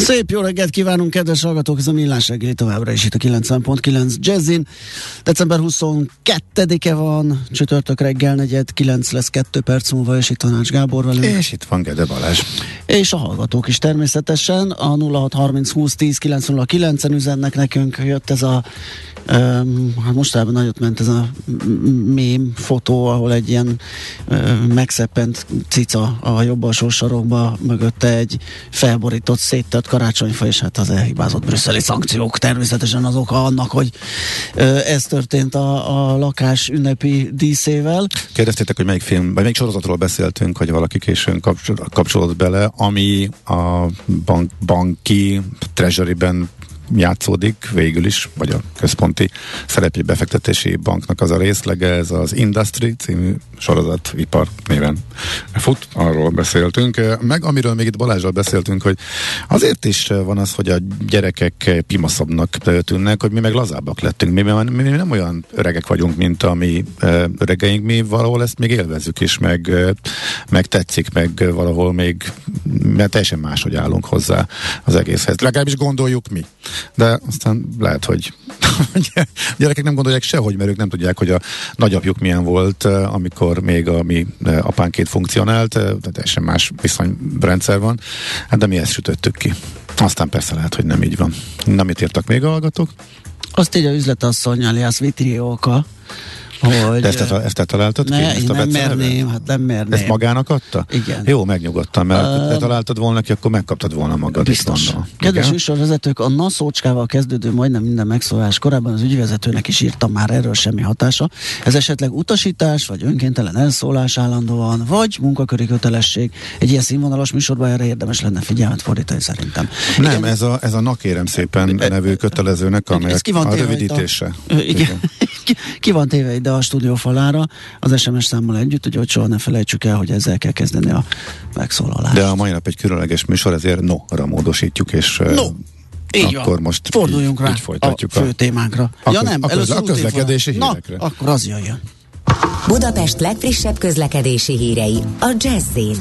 Szép jó reggelt kívánunk, kedves hallgatók! Ez a Millás reggeli továbbra is itt a 90.9 Jazzin. December 22-e van, csütörtök reggel, negyed, 9 lesz 2 perc múlva, és itt Tanács Gábor velünk. És itt van Gede Balázs. És a hallgatók is természetesen. A 0630 20 10 909 en üzennek nekünk, jött ez a Um, hát mostában nagyot ment ez a mém fotó, ahol egy ilyen uh, megszeppent cica a jobb alsó sarokba, mögötte egy felborított, széttett karácsonyfa, és hát az elhibázott brüsszeli szankciók természetesen az oka annak, hogy ez történt a, a lakás ünnepi díszével. Kérdeztétek, hogy melyik film, vagy melyik sorozatról beszéltünk, hogy valaki későn kapcsolódott bele, ami a bank, banki treasury-ben játszódik végül is, vagy a központi szerepi befektetési banknak az a részlege, ez az Industry című sorozat ipar néven fut, arról beszéltünk. Meg amiről még itt Balázsral beszéltünk, hogy azért is van az, hogy a gyerekek pimaszabbnak tűnnek, hogy mi meg lazábbak lettünk. Mi, mi, mi nem olyan öregek vagyunk, mint a mi öregeink, mi valahol ezt még élvezzük is, meg, meg tetszik, meg valahol még mert teljesen máshogy állunk hozzá az egészhez. Legalábbis gondoljuk mi. De aztán lehet, hogy a gyerekek nem gondolják sehogy, mert ők nem tudják, hogy a nagyapjuk milyen volt, amikor még a mi apánkét funkcionált, teljesen más viszonyrendszer van, hát de mi ezt sütöttük ki. Aztán persze lehet, hogy nem így van. Nem mit írtak még a hallgatók? Azt így a üzletasszony alias Vitrióka, hogy, De ezt, te, ezt te találtad ne, ki? Ezt a nem merném, hát nem merném. Ezt magának adta? Igen. Jó, megnyugodtam, mert uh, te találtad volna ki, akkor megkaptad volna magad. Biztos. Kedves műsorvezetők, a naszócskával kezdődő majdnem minden megszólás korábban az ügyvezetőnek is írtam már erről semmi hatása. Ez esetleg utasítás, vagy önkéntelen elszólás állandóan, vagy munkaköri kötelesség. Egy ilyen színvonalas műsorban erre érdemes lenne figyelmet fordítani szerintem. Nem, igen. ez a, ez a nakérem szépen nevű kötelezőnek, amely a rövidítése. igen. igen. ki van téve ide a stúdió falára az SMS számmal együtt, hogy, hogy soha ne felejtsük el, hogy ezzel kell kezdeni a megszólalást. De a mai nap egy különleges műsor, ezért no-ra módosítjuk, és no. Így akkor van. most Forduljunk így, rá így folytatjuk a fő témánkra. A, ja nem, a, közle, a közlekedési hírekre. Na, akkor az jöjjön. Budapest legfrissebb közlekedési hírei a Jazzin.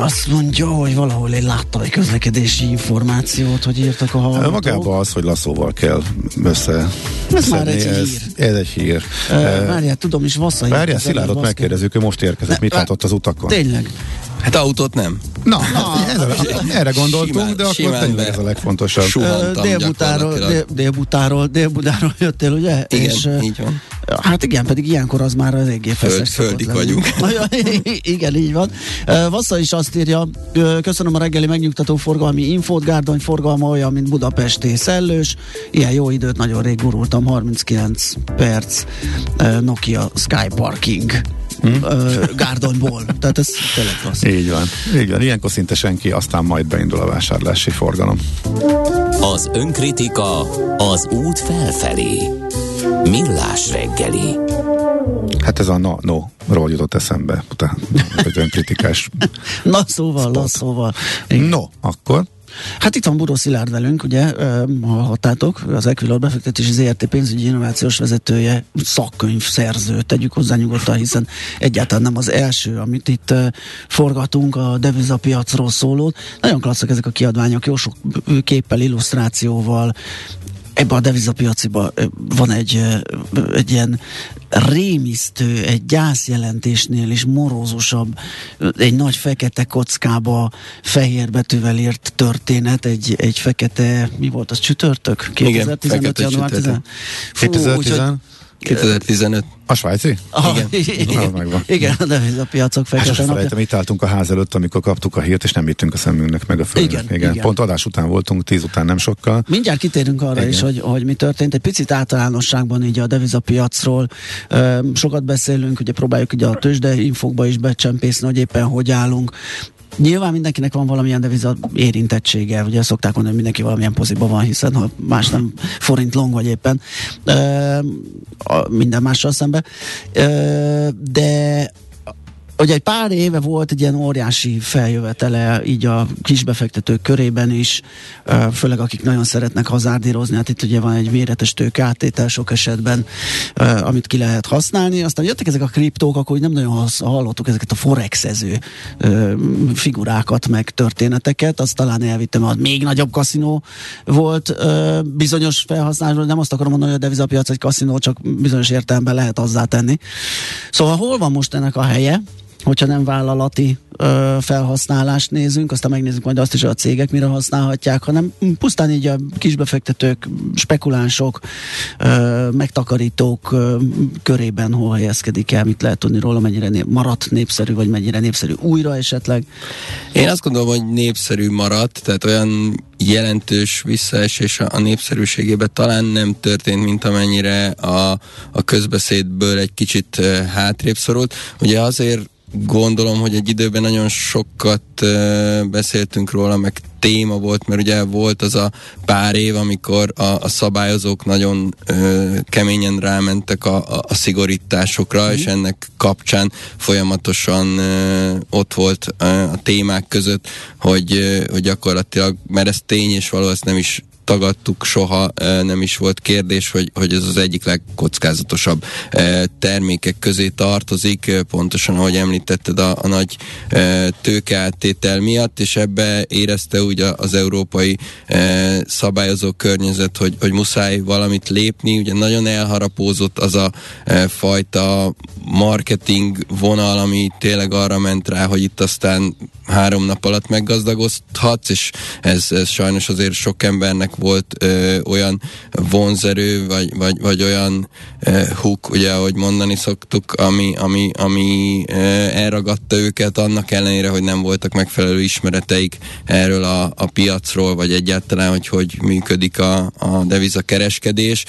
Azt mondja, hogy valahol én láttam egy közlekedési információt, hogy írtak a hallgatók. Magában az, hogy lasszóval kell össze. Ez már egy ez, hír. Ez egy hír. Várjál, tudom is, Vasszai. Várjál, Szilárdot megkérdezzük, ő most érkezett, ne, mit látott az utakon. Tényleg. Hát autót nem. Na, Na erre, erre gondoltunk, simán, de akkor tényleg ez a legfontosabb. Délbutáról, dél, délbutáról, délbutáról jöttél, ugye? Igen, és, így van. Hát igen, pedig ilyenkor az már az eléggé Föld, Földik vagyunk. igen, így van. Vassza is azt írja, köszönöm a reggeli megnyugtató forgalmi infót, Gárdony forgalma olyan, mint Budapesti szellős. Ilyen jó időt nagyon rég gurultam, 39 perc Nokia Sky Parking hmm? Gárdonyból. Tehát ez tényleg klassz. Így van. Így van. Ilyenkor szinte senki, aztán majd beindul a vásárlási forgalom. Az önkritika az út felfelé. Millás reggeli. Hát ez a no, no ról jutott eszembe, utána, hogy önkritikás. na szóval, spot. na szóval. Igen. No, akkor Hát itt van Buró Szilárd velünk, ugye, hallhattátok, az Equilor befektetési ZRT pénzügyi innovációs vezetője, szakkönyv szerző, tegyük hozzá nyugodtan, hiszen egyáltalán nem az első, amit itt forgatunk a devizapiacról szóló. Nagyon klasszak ezek a kiadványok, jó sok képpel, illusztrációval, ebben a devizapiaciban van egy, egy ilyen rémisztő, egy gyászjelentésnél is morózusabb, egy nagy fekete kockába fehér betűvel írt történet, egy, egy fekete, mi volt az, csütörtök? 2015. Igen, január 10. 2010? 2015. A svájci? Aha, Igen. igen, igen, a devizapiacok Hát fekete napja. felejtem, itt álltunk a ház előtt, amikor kaptuk a hírt, és nem hittünk a szemünknek meg a földnek. Igen, igen. igen. Pont adás után voltunk, tíz után nem sokkal. Mindjárt kitérünk arra Igen. is, hogy, hogy mi történt. Egy picit általánosságban így a devizapiacról sokat beszélünk, ugye próbáljuk ugye a tőzsde infokba is becsempészni, hogy éppen hogy állunk. Nyilván mindenkinek van valamilyen deviza érintettsége, ugye szokták mondani, hogy mindenki valamilyen poziban van, hiszen ha más nem forint long vagy éppen, ö, minden mással szemben. Ö, de Ugye egy pár éve volt egy ilyen óriási feljövetele így a kisbefektetők körében is, főleg akik nagyon szeretnek hazárdírozni, hát itt ugye van egy méretes tőkeáttétel sok esetben, amit ki lehet használni. Aztán jöttek ezek a kriptók, akkor nem nagyon hallottuk ezeket a forexező figurákat, meg történeteket, azt talán elvittem, az még nagyobb kaszinó volt bizonyos felhasználásról, nem azt akarom mondani, hogy a devizapiac egy kaszinó, csak bizonyos értelemben lehet azzá tenni. Szóval hol van most ennek a helye? Hogyha nem vállalati ö, felhasználást nézünk, aztán megnézzük majd azt is, hogy a cégek mire használhatják, hanem pusztán így a kisbefektetők, spekulánsok, ö, megtakarítók ö, körében hol helyezkedik el, mit lehet tudni róla, mennyire nép, maradt népszerű, vagy mennyire népszerű újra esetleg. Én azt gondolom, hogy népszerű maradt, tehát olyan jelentős visszaesés a népszerűségében talán nem történt, mint amennyire a, a közbeszédből egy kicsit hátrébb szorult. Ugye azért gondolom, hogy egy időben nagyon sokat beszéltünk róla, meg téma volt, mert ugye volt az a pár év, amikor a, a szabályozók nagyon uh, keményen rámentek a, a, a szigorításokra, mm. és ennek kapcsán folyamatosan uh, ott volt uh, a témák között, hogy, uh, hogy gyakorlatilag, mert ez tény és való, ezt nem is tagadtuk soha, eh, nem is volt kérdés, hogy, hogy ez az egyik legkockázatosabb eh, termékek közé tartozik, eh, pontosan ahogy említetted a, a nagy tőkeáttétel miatt, és ebbe érezte úgy az európai szabályozó környezet, hogy, hogy muszáj valamit lépni, ugye nagyon elharapózott az a fajta marketing vonal, ami tényleg arra ment rá, hogy itt aztán három nap alatt meggazdagodhatsz, és ez, ez sajnos azért sok embernek volt ö, olyan vonzerő, vagy, vagy, vagy olyan ö, hook, ugye, ahogy mondani szoktuk, ami, ami, ami ö, elragadta őket, annak ellenére, hogy nem voltak megfelelő ismereteik erről a, a piacról, vagy egyáltalán, hogy hogy működik a, a devizakereskedés.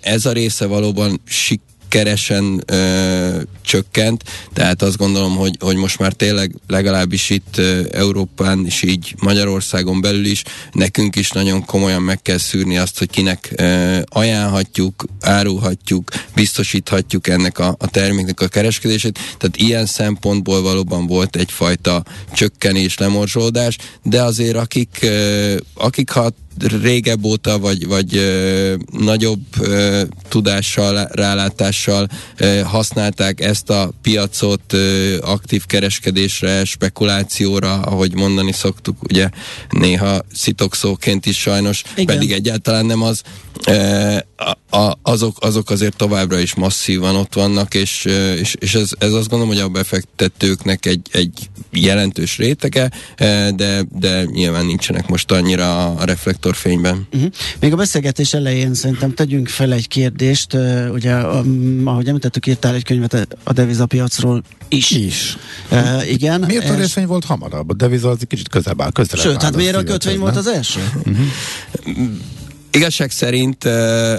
Ez a része valóban sik keresen ö, csökkent, tehát azt gondolom, hogy, hogy most már tényleg legalábbis itt ö, Európán és így Magyarországon belül is nekünk is nagyon komolyan meg kell szűrni azt, hogy kinek ö, ajánlhatjuk, árulhatjuk, biztosíthatjuk ennek a, a terméknek a kereskedését, tehát ilyen szempontból valóban volt egyfajta csökkenés, lemorzsolódás, de azért akik, ö, akik ha régebb óta, vagy, vagy ö, nagyobb ö, tudással, rálátással ö, használták ezt a piacot ö, aktív kereskedésre, spekulációra, ahogy mondani szoktuk, ugye néha szitokszóként is sajnos, Igen. pedig egyáltalán nem az. Ö, a, a, azok, azok azért továbbra is masszívan ott vannak, és, ö, és, és ez, ez azt gondolom, hogy a befektetőknek egy, egy jelentős rétege, de, de nyilván nincsenek most annyira a reflektorfényben. Uh-huh. Még a beszélgetés elején szerintem tegyünk fel egy kérdést, uh, ugye, um, ahogy említettük, írtál egy könyvet a devizapiacról is. Is. Uh, igen. Miért a ez- részvény volt hamarabb? A deviza az egy kicsit közelebb áll, közelebb Sőt, áll hát miért a kötvény volt az első? Igazság szerint ö,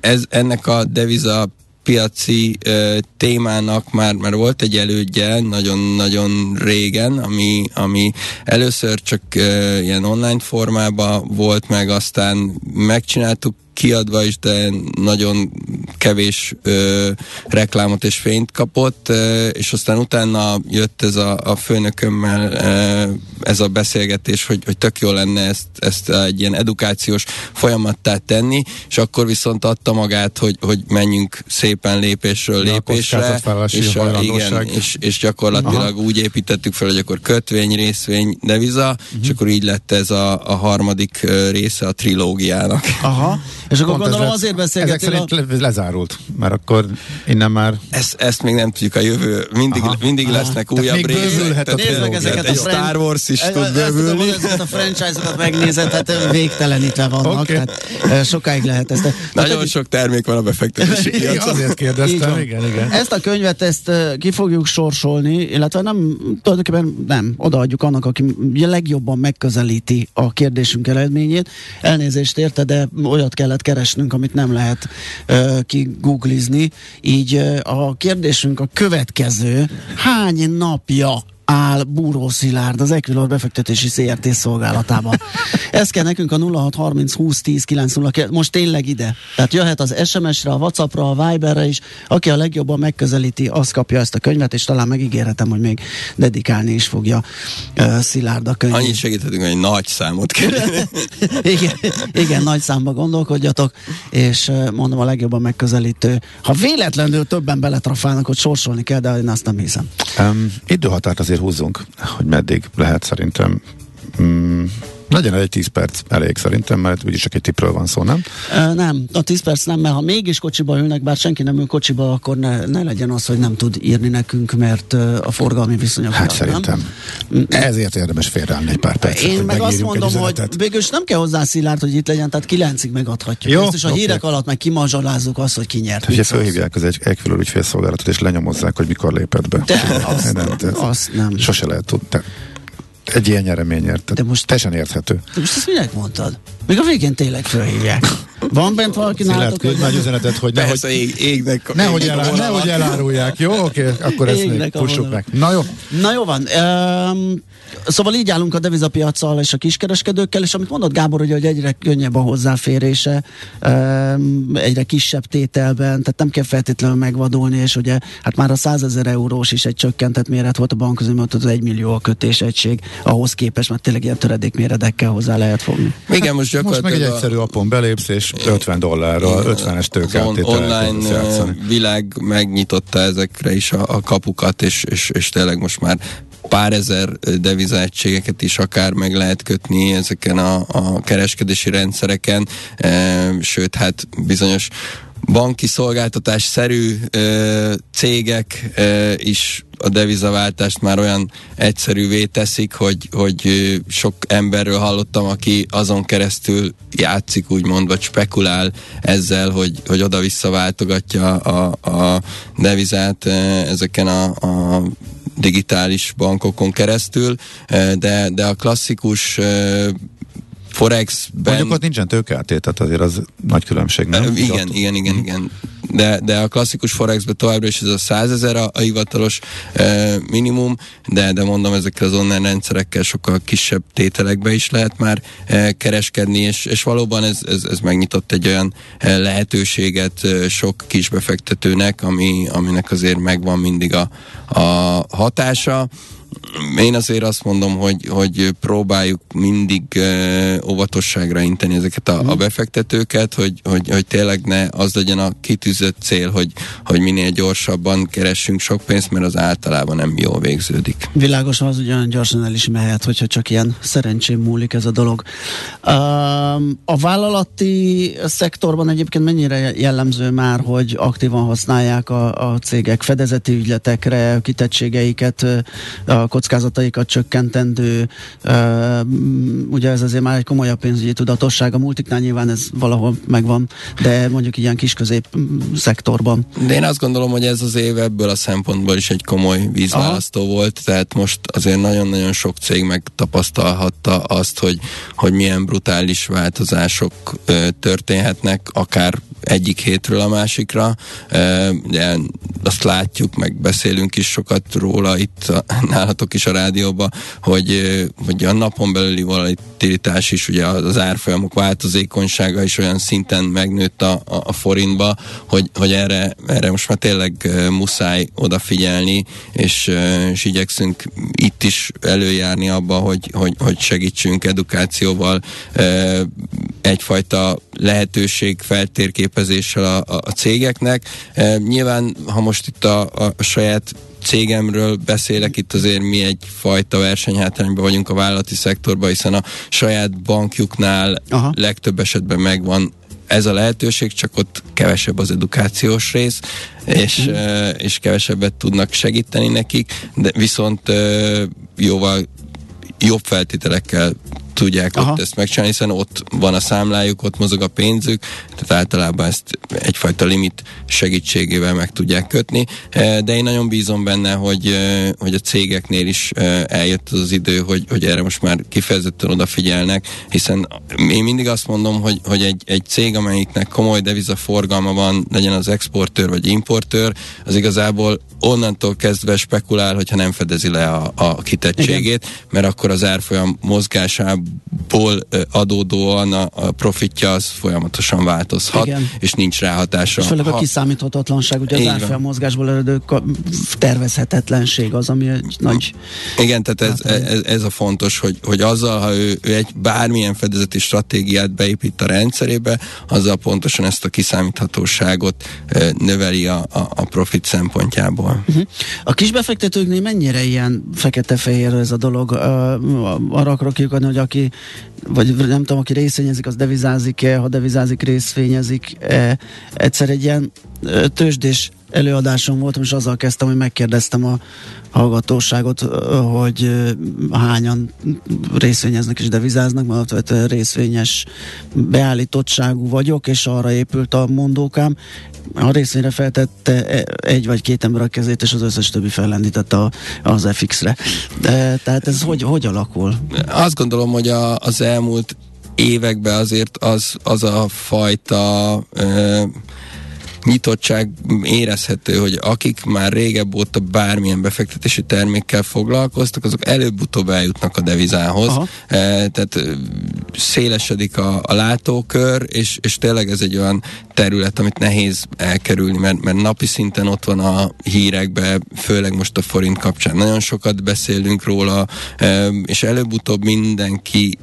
ez ennek a deviza piaci ö, témának már, már volt egy elődje nagyon-nagyon régen, ami, ami először csak ö, ilyen online formában volt meg, aztán megcsináltuk kiadva is, de nagyon kevés ö, reklámot és fényt kapott, ö, és aztán utána jött ez a, a főnökömmel ö, ez a beszélgetés, hogy, hogy tök jó lenne ezt, ezt egy ilyen edukációs folyamattá tenni, és akkor viszont adta magát, hogy, hogy menjünk szépen lépésről lépésre, és, a, igen, és, és gyakorlatilag Aha. úgy építettük fel, hogy akkor kötvény, részvény, deviza, uh-huh. és akkor így lett ez a, a harmadik része a trilógiának. Aha. És akkor ez gondolom lett- azért Ezek beszélgetünk. szerint le- lezárult, mert akkor innen már Ezt, ezt még nem tudjuk a jövő. Mindig, Aha. mindig lesznek újabb még részek. a Nézd ezeket a fran- Star Wars is Ezt tud bővülni. Ezeket a franchise-okat megnézed, hát végtelenítve vannak, Oké. tehát eh, sokáig lehet ezt. Nagyon sok termék van a befektetési piacon. azért kérdeztem, igen, igen. Ezt a könyvet, ezt ki fogjuk sorsolni, illetve nem, tulajdonképpen nem, odaadjuk annak, aki legjobban megközelíti a kérdésünk eredményét. Elnézést érte, de olyat kellett keresnünk, amit nem lehet uh, kigooglizni. Így uh, a kérdésünk a következő. Hány napja áll Búró Szilárd az Equilor befektetési CRT szolgálatában. Ez kell nekünk a 0630 20 10 909, most tényleg ide. Tehát jöhet az SMS-re, a Whatsappra, a Viberre is. Aki a legjobban megközelíti, az kapja ezt a könyvet, és talán megígérhetem, hogy még dedikálni is fogja uh, Szilárd a könyvét. Annyit segíthetünk, hogy egy nagy számot kell. igen, igen, nagy számba gondolkodjatok, és uh, mondom a legjobban megközelítő. Ha véletlenül többen beletrafálnak, hogy sorsolni kell, de én azt nem hiszem. Um, időhatárt azért húzzunk, hogy meddig lehet szerintem. Um, legyen egy 10 perc elég szerintem, mert úgyis csak egy tipről van szó, nem? Ö, nem, a 10 perc nem, mert ha mégis kocsiba ülnek, bár senki nem ül kocsiba, akkor ne, ne legyen az, hogy nem tud írni nekünk, mert a forgalmi viszonyok Hát miatt, szerintem. Nem? Ezért érdemes félreállni egy pár percet, Én meg azt mondom, hogy végül nem kell hozzá Szilárd, hogy itt legyen, tehát kilencig megadhatjuk. Jó, Ezt is a oké. hírek alatt meg kimazsolázzuk azt, hogy ki nyert. Ugye fölhívják az egy Equilor ügyfélszolgálatot, és lenyomozzák, hogy mikor lépett be. De azt, nem, azt nem. Sose lehet tudni. Egy ilyen nyereményért. De most teljesen érthető. De most ezt minek mondtad? Még a végén tényleg fölhívják. Van bent valaki Szilárd, nálatok? küldj már egy üzenetet, hogy nehogy, Persze, ég, égnek, nehogy, égnek a elá, vonalat. nehogy elárulják. Jó, oké, akkor ezt még Égnek a pussuk meg. Na jó. Na jó van. Um, szóval így állunk a devizapiacsal és a kiskereskedőkkel, és amit mondott Gábor, ugye, hogy egyre könnyebb a hozzáférése, um, egyre kisebb tételben, tehát nem kell feltétlenül megvadulni, és ugye hát már a 100 ezer eurós is egy csökkentett méret volt a banközömött, az 1 millió a kötésegység, ahhoz képest, mert tényleg ilyen töredék méredekkel hozzá lehet fogni. Igen, most Most meg egy gyakorlatilag a- egyszerű appon belépsz, és 50 dollárral, 50-es az on- tőkeáttétellel online világ megnyitotta ezekre is a, a kapukat, és, és, és tényleg most már pár ezer ö, devizaegységeket is akár meg lehet kötni ezeken a, a kereskedési rendszereken, e, sőt, hát bizonyos banki szolgáltatás szerű ö, cégek ö, is a devizaváltást már olyan egyszerűvé teszik, hogy, hogy sok emberről hallottam, aki azon keresztül játszik, úgymond, vagy spekulál ezzel, hogy, hogy oda-vissza váltogatja a, a devizát ö, ezeken a, a digitális bankokon keresztül, de, de a klasszikus Forexben... Mondjuk ott nincsen tőkeátét, tehát azért az nagy különbség, nem? Igen, Ott- igen, igen, igen. De, de a klasszikus Forexben továbbra is ez a 100 ezer a, a hivatalos e, minimum, de, de mondom, ezekkel az online rendszerekkel sokkal kisebb tételekbe is lehet már e, kereskedni, és, és valóban ez, ez, ez megnyitott egy olyan e, lehetőséget e, sok kisbefektetőnek, ami, aminek azért megvan mindig a, a hatása. Én azért azt mondom, hogy, hogy próbáljuk mindig uh, óvatosságra inteni ezeket a, a befektetőket, hogy, hogy, hogy tényleg ne az legyen a kitűzött cél, hogy, hogy minél gyorsabban keressünk sok pénzt, mert az általában nem jól végződik. Világos, az ugyan gyorsan el is mehet, hogyha csak ilyen szerencsém múlik ez a dolog. A vállalati szektorban egyébként mennyire jellemző már, hogy aktívan használják a, a cégek fedezeti ügyletekre, kitettségeiket, a kockázataikat csökkentendő, ugye ez azért már egy komolyabb pénzügyi tudatosság, a multiknál nyilván ez valahol megvan, de mondjuk ilyen kis-közép szektorban. De én azt gondolom, hogy ez az év ebből a szempontból is egy komoly vízválasztó Aha. volt, tehát most azért nagyon-nagyon sok cég megtapasztalhatta azt, hogy, hogy milyen brutális változások ö, történhetnek, akár egyik hétről a másikra, de azt látjuk, meg beszélünk is sokat róla itt nálatok is a rádióban, hogy, hogy a napon belüli volatilitás is, ugye az árfolyamok változékonysága is olyan szinten megnőtt a, a, forintba, hogy, hogy erre, erre most már tényleg muszáj odafigyelni, és, és igyekszünk itt is előjárni abba, hogy, hogy, hogy segítsünk edukációval egyfajta lehetőség feltérképezéssel a, a, a cégeknek. Uh, nyilván, ha most itt a, a, a saját cégemről beszélek, itt azért mi egyfajta versenyhátrányban vagyunk a vállalati szektorban, hiszen a saját bankjuknál Aha. legtöbb esetben megvan ez a lehetőség, csak ott kevesebb az edukációs rész, és, mm. és kevesebbet tudnak segíteni nekik, de viszont jóval jobb feltételekkel tudják Aha. ott ezt megcsinálni, hiszen ott van a számlájuk, ott mozog a pénzük, tehát általában ezt egyfajta limit segítségével meg tudják kötni, eh, de én nagyon bízom benne, hogy, eh, hogy a cégeknél is eh, eljött az, az idő, hogy, hogy erre most már kifejezetten odafigyelnek, hiszen én mindig azt mondom, hogy, hogy egy, egy cég, amelyiknek komoly deviza forgalma van, legyen az exportőr vagy importőr, az igazából onnantól kezdve spekulál, hogyha nem fedezi le a, a kitettségét, Igen. mert akkor az árfolyam mozgásából ból adódóan a, a profitja az folyamatosan változhat, Igen. és nincs ráhatása. És főleg a kiszámíthatatlanság, ugye az árfolyam mozgásból eredő tervezhetetlenség az, ami egy nagy... Igen, tehát ez, ez, ez a fontos, hogy, hogy azzal, ha ő, ő egy bármilyen fedezeti stratégiát beépít a rendszerébe, azzal pontosan ezt a kiszámíthatóságot növeli a, a, a profit szempontjából. Uh-huh. A kisbefektetőknél mennyire ilyen fekete-fehér ez a dolog? Uh, arra akarok kiukadni, hogy aki vagy nem tudom, aki részvényezik, az devizázik-e, ha devizázik, részvényezik-e. Egyszer egy ilyen tőzsdés előadásom volt, és azzal kezdtem, hogy megkérdeztem a hallgatóságot, hogy hányan részvényeznek és devizáznak, mert részvényes beállítottságú vagyok, és arra épült a mondókám. A részvényre feltette egy vagy két ember a kezét, és az összes többi fellendítette az FX-re. De, tehát ez hogy, hogy alakul? Azt gondolom, hogy a, az elmúlt években azért az, az a fajta ö, nyitottság érezhető, hogy akik már régebb óta bármilyen befektetési termékkel foglalkoztak, azok előbb-utóbb eljutnak a devizához. Aha. E, tehát szélesedik a, a látókör, és, és tényleg ez egy olyan terület, amit nehéz elkerülni, mert, mert napi szinten ott van a hírekben, főleg most a forint kapcsán. Nagyon sokat beszélünk róla, és előbb-utóbb mindenki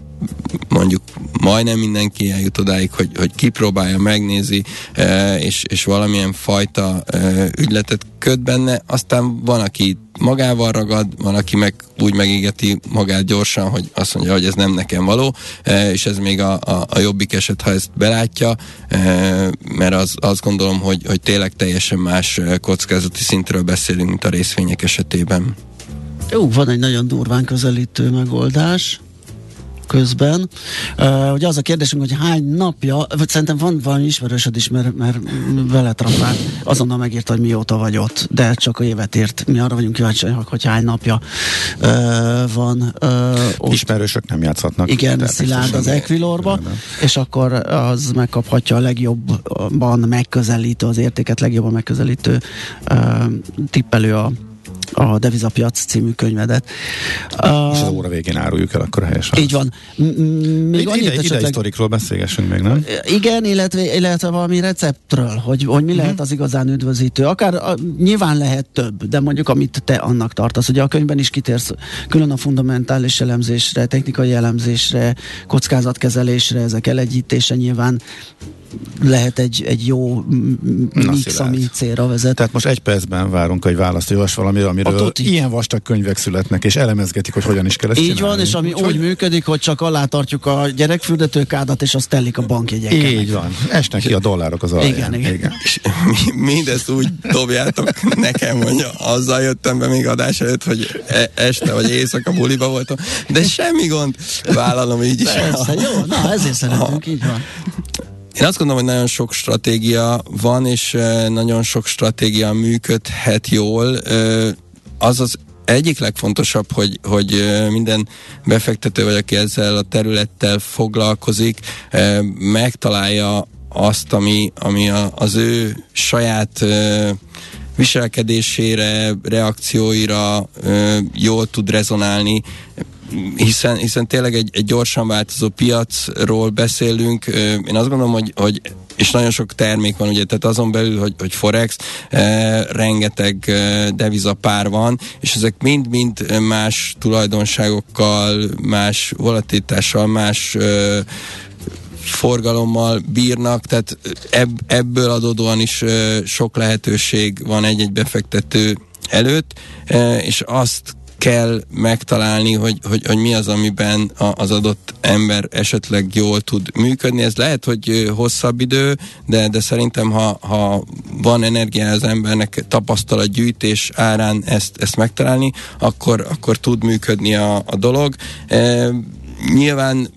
mondjuk majdnem mindenki eljut odáig, hogy, hogy kipróbálja, megnézi, és, és valamilyen fajta ügyletet köt benne, aztán van, aki magával ragad, van, aki meg úgy megégeti magát gyorsan, hogy azt mondja, hogy ez nem nekem való, e, és ez még a, a, a jobbik eset, ha ezt belátja, mert az, azt gondolom, hogy, hogy tényleg teljesen más kockázati szintről beszélünk, mint a részvények esetében. Jó, van egy nagyon durván közelítő megoldás közben. Uh, ugye az a kérdésünk, hogy hány napja, vagy szerintem van valami ismerősöd is, mert, mert vele trapált, azonnal megírta, hogy mióta vagy ott, de csak a évet ért. Mi arra vagyunk kíváncsiak, hogy hány napja uh, van uh, ott. Ismerősök nem játszhatnak. Igen, Szilárd az Equilorba, és akkor az megkaphatja a legjobban megközelítő, az értéket legjobban megközelítő uh, tippelő a a Devizapiac című könyvedet. És az óra végén áruljuk el akkor helyesen. Így van. Még annyit ide, esetleg... beszélgessünk még, nem? Igen, illetve, illetve valami receptről, hogy, hogy mi lehet az igazán üdvözítő. Akár a, nyilván lehet több, de mondjuk amit te annak tartasz. Ugye a könyvben is kitérsz külön a fundamentális elemzésre, technikai elemzésre, kockázatkezelésre, ezek elegyítése nyilván lehet egy, egy jó mix, ami célra vezet. Tehát most egy percben várunk egy választ olyas valamire, amiről ott, ilyen vastag könyvek születnek, és elemezgetik, hogy hogyan is kell ezt Így csinálni. van, és ami úgy, úgy működik, hogy csak alátartjuk a gyerekfürdetőkádat, és azt telik a bankjegyekkel. Így van. Esnek ki a dollárok az alján. Igen, igen. igen. És mindezt úgy dobjátok nekem, hogy azzal jöttem be még adás előtt, hogy e- este vagy éjszaka buliba voltam, de semmi gond, vállalom így is. Persze, jó, na ezért szeretünk, így van. Én azt gondolom, hogy nagyon sok stratégia van, és nagyon sok stratégia működhet jól. Az az egyik legfontosabb, hogy, hogy minden befektető, vagy aki ezzel a területtel foglalkozik, megtalálja azt, ami, ami az ő saját viselkedésére, reakcióira jól tud rezonálni, hiszen, hiszen tényleg egy, egy gyorsan változó piacról beszélünk. Én azt gondolom, hogy, hogy és nagyon sok termék van, ugye, tehát azon belül, hogy, hogy Forex, eh, rengeteg eh, devizapár van, és ezek mind-mind más tulajdonságokkal, más volatilitással, más eh, forgalommal bírnak, tehát ebb, ebből adódóan is sok lehetőség van egy-egy befektető előtt, és azt kell megtalálni, hogy, hogy, hogy mi az, amiben az adott ember esetleg jól tud működni. Ez lehet, hogy hosszabb idő, de, de szerintem, ha, ha van energia az embernek tapasztalatgyűjtés árán ezt, ezt megtalálni, akkor, akkor tud működni a, a dolog. E, nyilván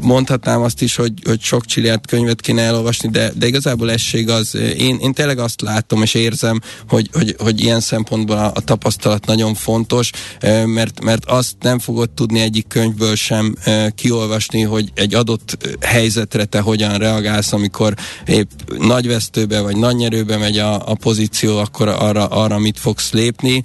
mondhatnám azt is, hogy, hogy sok csiliárd könyvet kéne elolvasni, de, de igazából ez az. Én, én tényleg azt látom és érzem, hogy, hogy, hogy ilyen szempontból a, a tapasztalat nagyon fontos, mert, mert azt nem fogod tudni egyik könyvből sem kiolvasni, hogy egy adott helyzetre te hogyan reagálsz, amikor épp nagy vesztőbe vagy nagy nyerőbe megy a, a pozíció, akkor arra, arra mit fogsz lépni.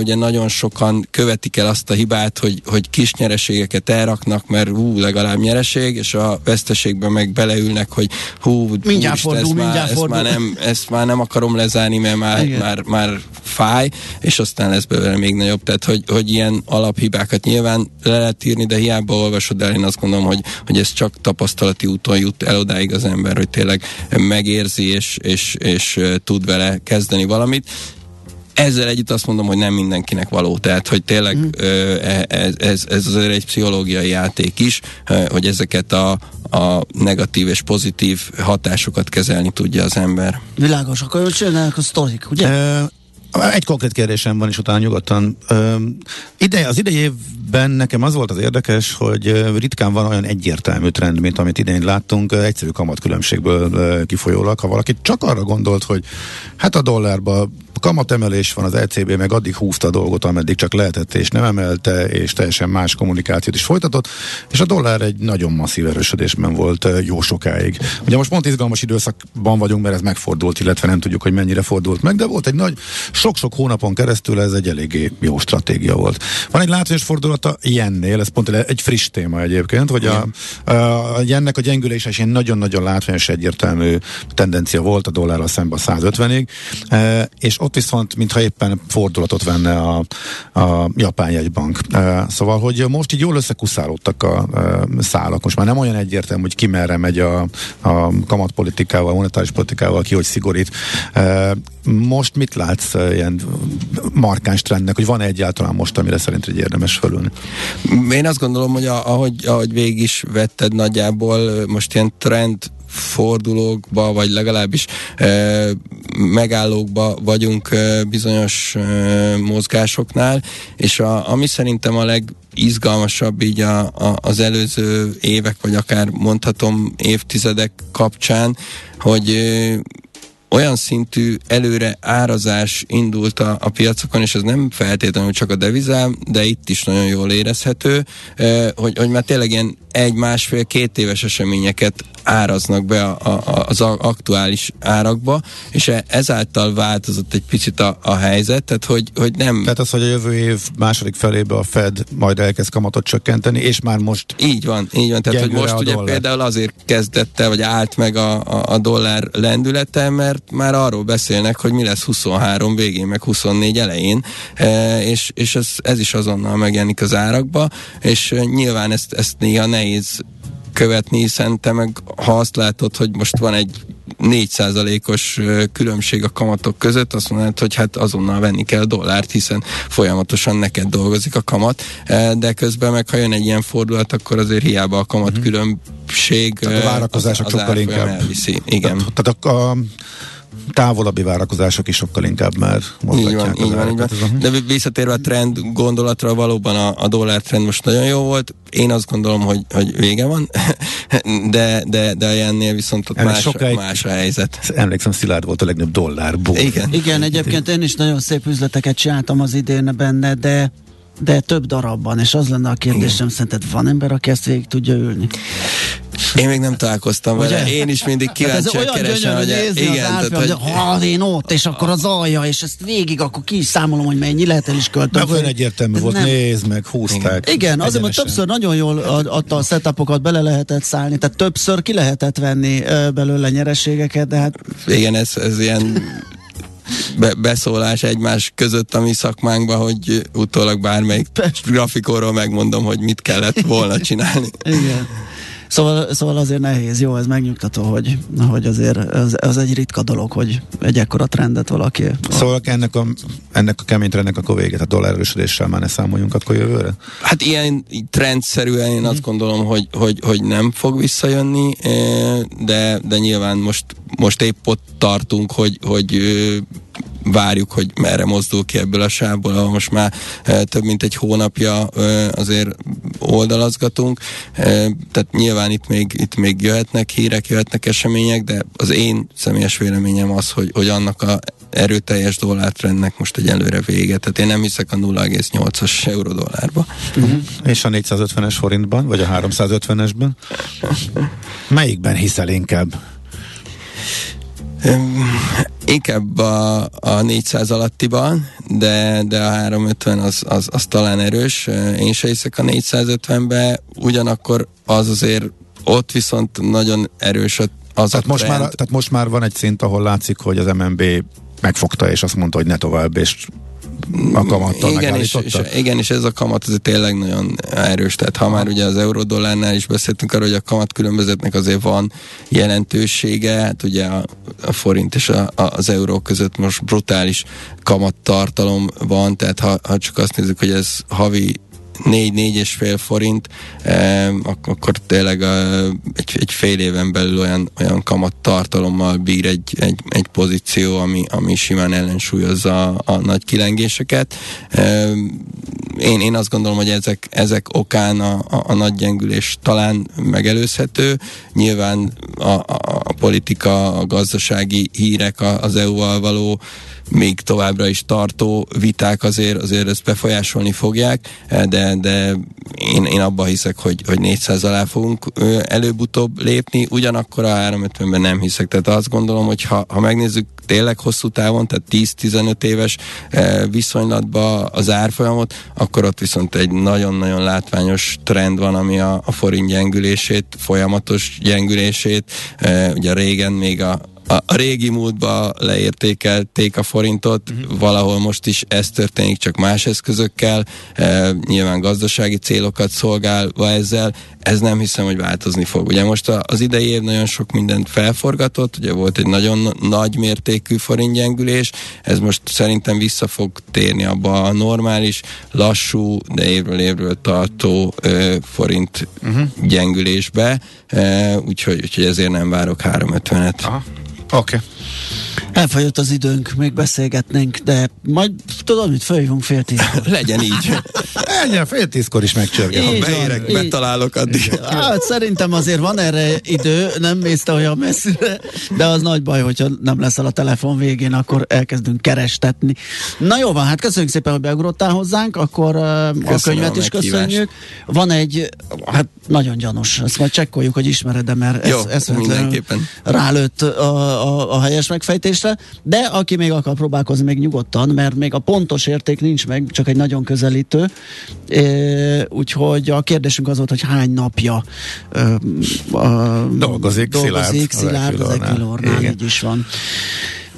Ugye nagyon sokan követik el azt a hibát, hogy, hogy kis nyereségeket elraknak, mert ú, legalább nyeres nyereség, és a veszteségben meg beleülnek, hogy hú, mindjárt fordul, ezt, mindjárt már, fordul. ezt, már nem, ezt már nem akarom lezárni, mert már, már, már fáj, és aztán lesz belőle még nagyobb. Tehát, hogy, hogy ilyen alaphibákat nyilván le lehet írni, de hiába olvasod el, én azt gondolom, hogy, hogy ez csak tapasztalati úton jut el odáig az ember, hogy tényleg megérzi és, és, és tud vele kezdeni valamit ezzel együtt azt mondom, hogy nem mindenkinek való, tehát hogy tényleg mm. ez, ez, ez azért egy pszichológiai játék is, hogy ezeket a, a negatív és pozitív hatásokat kezelni tudja az ember. Világos, akkor jönnek a sztorik, ugye? E- egy konkrét kérdésem van, és utána nyugodtan. Ö, ide, az idei évben nekem az volt az érdekes, hogy ritkán van olyan egyértelmű trend, mint amit idén láttunk, egyszerű kamatkülönbségből kifolyólag. Ha valaki csak arra gondolt, hogy hát a dollárba kamatemelés van, az ECB meg addig húzta a dolgot, ameddig csak lehetett, és nem emelte, és teljesen más kommunikációt is folytatott, és a dollár egy nagyon masszív erősödésben volt jó sokáig. Ugye most pont izgalmas időszakban vagyunk, mert ez megfordult, illetve nem tudjuk, hogy mennyire fordult meg, de volt egy nagy, sok-sok hónapon keresztül ez egy eléggé jó stratégia volt. Van egy látványos fordulata jennél, ez pont egy friss téma egyébként, hogy a, a, jennek a gyengülése egy nagyon-nagyon látványos egyértelmű tendencia volt a dollárral szemben a 150-ig, e, és ott viszont, mintha éppen fordulatot venne a, a japán jegybank. Szóval, hogy most így jól összekuszálódtak a szálak. Most már nem olyan egyértelmű, hogy ki merre megy a, a kamatpolitikával, monetáris politikával, ki hogy szigorít. Most mit látsz ilyen markáns trendnek, hogy van -e egyáltalán most, amire szerint egy érdemes fölülni? Én azt gondolom, hogy ahogy, ahogy végig is vetted nagyjából, most ilyen trend fordulókba, vagy legalábbis e, megállókba vagyunk e, bizonyos e, mozgásoknál, és a, ami szerintem a legizgalmasabb így a, a, az előző évek, vagy akár mondhatom évtizedek kapcsán, hogy e, olyan szintű előre árazás indult a, a piacokon, és ez nem feltétlenül csak a devizám, de itt is nagyon jól érezhető, hogy, hogy már tényleg ilyen egy, másfél, két éves eseményeket áraznak be a, a, az aktuális árakba, és e, ezáltal változott egy picit a, a helyzet, tehát hogy, hogy nem... Tehát az, hogy a jövő év második felébe a Fed majd elkezd kamatot csökkenteni, és már most... Így van, így van, tehát hogy most ugye dollár. például azért kezdett el, vagy állt meg a, a, a dollár lendülete, mert már arról beszélnek, hogy mi lesz 23 végén, meg 24 elején, e, és, és ez, ez is azonnal megjelenik az árakba, és nyilván ezt, ezt néha nehéz követni, hiszen te meg ha azt látod, hogy most van egy 4%-os különbség a kamatok között, azt mondod, hogy hát azonnal venni kell dollárt, hiszen folyamatosan neked dolgozik a kamat, de közben meg ha jön egy ilyen fordulat, akkor azért hiába a kamat uh-huh. különbség tehát a várakozások az, az sokkal inkább elviszi. Igen. Tehát, tehát a, a távolabbi várakozások is sokkal inkább már így van, így van, így van. De visszatérve a trend gondolatra, valóban a, a dollár trend most nagyon jó volt. Én azt gondolom, hogy, hogy vége van, de, de, de ennél viszont ott más, sokáig, más a helyzet. Emlékszem, Szilárd volt a legnagyobb dollárból. Igen. Igen, egyébként én is nagyon szép üzleteket csináltam az idén benne, de de több darabban, és az lenne a kérdésem, szerinted van ember, aki ezt végig tudja ülni? Én még nem találkoztam Ugye? vele. Én is mindig kíváncsian hát keresem, hogy igen, az tehát, hogy... ha én ott, és akkor az alja, és ezt végig, akkor ki is számolom, hogy mennyi lehet el is költöm. Meg olyan egyértelmű volt, nem. nézd meg, húzták. Igen, igen azért, mert többször nagyon jól adta a setupokat, bele lehetett szállni, tehát többször ki lehetett venni belőle nyereségeket, de hát... Igen, ez, ez ilyen be, beszólás egymás között a mi szakmánkban, hogy utólag bármelyik grafikonról megmondom, hogy mit kellett volna csinálni. Igen. Szóval, szóval azért nehéz, jó, ez megnyugtató, hogy, hogy azért az, az egy ritka dolog, hogy egy ekkora trendet valaki... Szóval ennek a, ennek a kemény trendnek akkor véget, a dollár erősödéssel már ne számoljunk akkor jövőre? Hát ilyen trendszerűen én azt gondolom, hogy, hogy, hogy nem fog visszajönni, eh, de, de nyilván most, most épp ott tartunk, hogy, hogy várjuk, hogy merre mozdul ki ebből a sávból, ahol most már e, több mint egy hónapja e, azért oldalazgatunk, e, tehát nyilván itt még, itt még jöhetnek hírek, jöhetnek események, de az én személyes véleményem az, hogy, hogy annak a erőteljes dollártrendnek most egyelőre vége. Tehát én nem hiszek a 0,8-as euró dollárba. Uh-huh. És a 450-es forintban, vagy a 350-esben? Melyikben hiszel inkább? Inkább a, a 400 alattiban, de, de a 350 az, az, az talán erős. Én se hiszek a 450-be, ugyanakkor az azért ott viszont nagyon erős az tehát a most, már, tehát most már van egy szint, ahol látszik, hogy az MNB megfogta, és azt mondta, hogy ne tovább, és a kamattal igen és, és, igen, és ez a kamat ez tényleg nagyon erős. Tehát ha már ugye az eurodollárnál is beszéltünk arról, hogy a kamat különbözetnek azért van jelentősége, hát ugye a, a forint és a, a, az euró között most brutális kamattartalom van, tehát ha, ha csak azt nézzük, hogy ez havi 4-4 és fél forint, akkor tényleg egy, egy fél éven belül olyan, olyan kamat tartalommal bír egy, egy, egy pozíció, ami, ami simán ellensúlyozza a, a nagy kilengéseket. Én, én azt gondolom, hogy ezek, ezek okán a, a, a nagy gyengülés talán megelőzhető. Nyilván a, a, a politika, a gazdasági hírek, az EU-val való még továbbra is tartó viták azért, azért ezt befolyásolni fogják, de, de én, én abban hiszek, hogy, hogy 400 alá fogunk előbb-utóbb lépni, ugyanakkor a 350-ben nem hiszek. Tehát azt gondolom, hogy ha, ha megnézzük tényleg hosszú távon, tehát 10-15 éves viszonylatban az árfolyamot, akkor ott viszont egy nagyon-nagyon látványos trend van, ami a, a forint gyengülését, folyamatos gyengülését, ugye régen még a, a, a régi múltba leértékelték a forintot, uh-huh. valahol most is ez történik, csak más eszközökkel, e, nyilván gazdasági célokat szolgálva ezzel, ez nem hiszem, hogy változni fog. Ugye most a, az idei év nagyon sok mindent felforgatott, ugye volt egy nagyon nagy mértékű forintgyengülés, ez most szerintem vissza fog térni abba a normális, lassú, de évről évről tartó ö, forint uh-huh. gyengülésbe, e, úgyhogy, úgyhogy ezért nem várok 350-et. Aha. Oké. Okay. Elfogyott az időnk, még beszélgetnénk, de majd tudod, mit följövünk fél tíz. Legyen így. Legyen fél tízkor is megcsörgem. Ha beérek, így. betalálok addig. Hát szerintem azért van erre idő, nem mész te olyan messzire, de az nagy baj, hogyha nem leszel a telefon végén, akkor elkezdünk kerestetni. Na jó van, hát köszönjük szépen, hogy beugrottál hozzánk, akkor Köszönöm a könyvet is köszönjük. Van egy, hát nagyon gyanús, ezt majd csekkoljuk, hogy ismered de mert jó, ez, ez mindenképpen rálőtt a, a, a helyes megfejtés kérdésre, de aki még akar próbálkozni, még nyugodtan, mert még a pontos érték nincs meg, csak egy nagyon közelítő. E, úgyhogy a kérdésünk az volt, hogy hány napja e, a, dolgozik, dolgozik Szilárd, az Equilornál, így is van.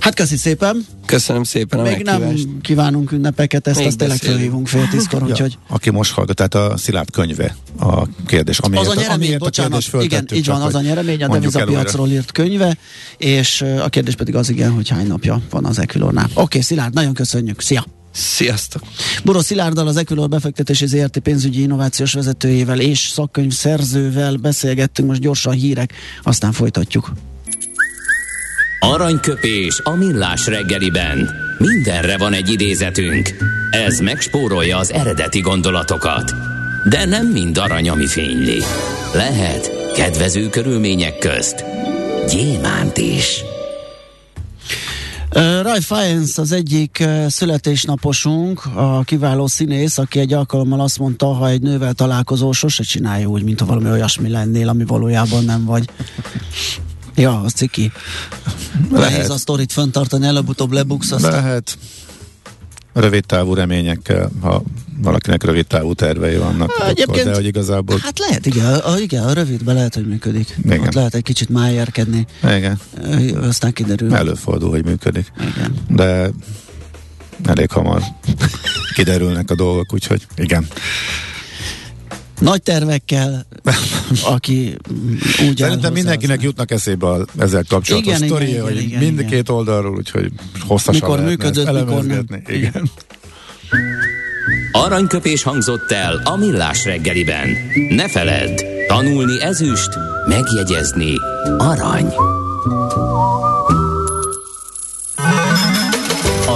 Hát köszi szépen. Köszönöm szépen a Még nem kívánunk ünnepeket, ezt Még azt tényleg felhívunk fél tízkor, ja, úgyhogy... Aki most hallgat, tehát a Szilárd könyve a kérdés. Amiért, az a nyeremény, bocsánat, a igen, így van, az a nyeremény, a devizapiacról írt könyve, és a kérdés pedig az igen, hogy hány napja van az Equilornál. Oké, okay, Szilárd, nagyon köszönjük, szia! Sziasztok! Buró Szilárddal az Equilor befektetési ZRT pénzügyi innovációs vezetőjével és szakkönyv szerzővel beszélgettünk, most gyorsan hírek, aztán folytatjuk. Aranyköpés a millás reggeliben. Mindenre van egy idézetünk. Ez megspórolja az eredeti gondolatokat. De nem mind arany, ami fényli. Lehet kedvező körülmények közt gyémánt is. Uh, Ray Fiennes az egyik születésnaposunk, a kiváló színész, aki egy alkalommal azt mondta, ha egy nővel találkozol, sose csinálja úgy, mint ha valami olyasmi lennél, ami valójában nem vagy. Ja, az ciki. Lehet. Nehéz a sztorit föntartani, előbb-utóbb lebuksz. Azt Lehet. Rövid távú reményekkel, ha valakinek rövid távú tervei vannak, ha, akkor, de hogy igazából... Hát lehet, igen, a, igen, a rövidben lehet, hogy működik. Igen. Ott lehet egy kicsit májerkedni. Igen. Aztán kiderül. Előfordul, hogy működik. Igen. De elég hamar kiderülnek a dolgok, úgyhogy igen. Nagy tervekkel aki úgy Szerintem mindenkinek jutnak eszébe a, ezzel kapcsolatos igen, sztori, igen, hogy igen, mindkét igen. oldalról, úgyhogy hosszasan Mikor működött, mikor nem. Igen. igen. Aranyköpés hangzott el a millás reggeliben. Ne feledd, tanulni ezüst, megjegyezni arany.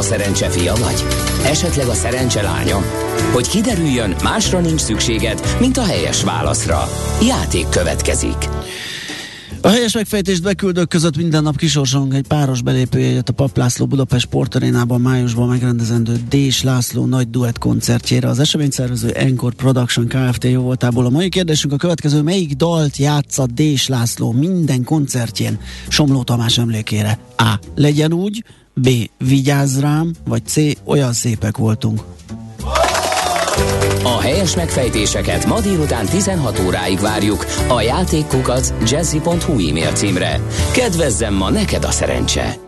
Szerencse fia vagy? Esetleg a szerencse lánya? Hogy kiderüljön, másra nincs szükséged, mint a helyes válaszra. Játék következik. A helyes megfejtést beküldők között minden nap kisorsolunk egy páros belépőjegyet a Paplászló Budapest Sportarénában májusban megrendezendő Dés László nagy duett koncertjére. Az esemény szervező Encore Production Kft. jó voltából. A mai kérdésünk a következő, melyik dalt játsza Dés László minden koncertjén Somló Tamás emlékére? A. Legyen úgy, B. Vigyázz rám, vagy C. Olyan szépek voltunk. A helyes megfejtéseket ma délután 16 óráig várjuk a játékkukac jazzy.hu e-mail címre. Kedvezzem ma neked a szerencse!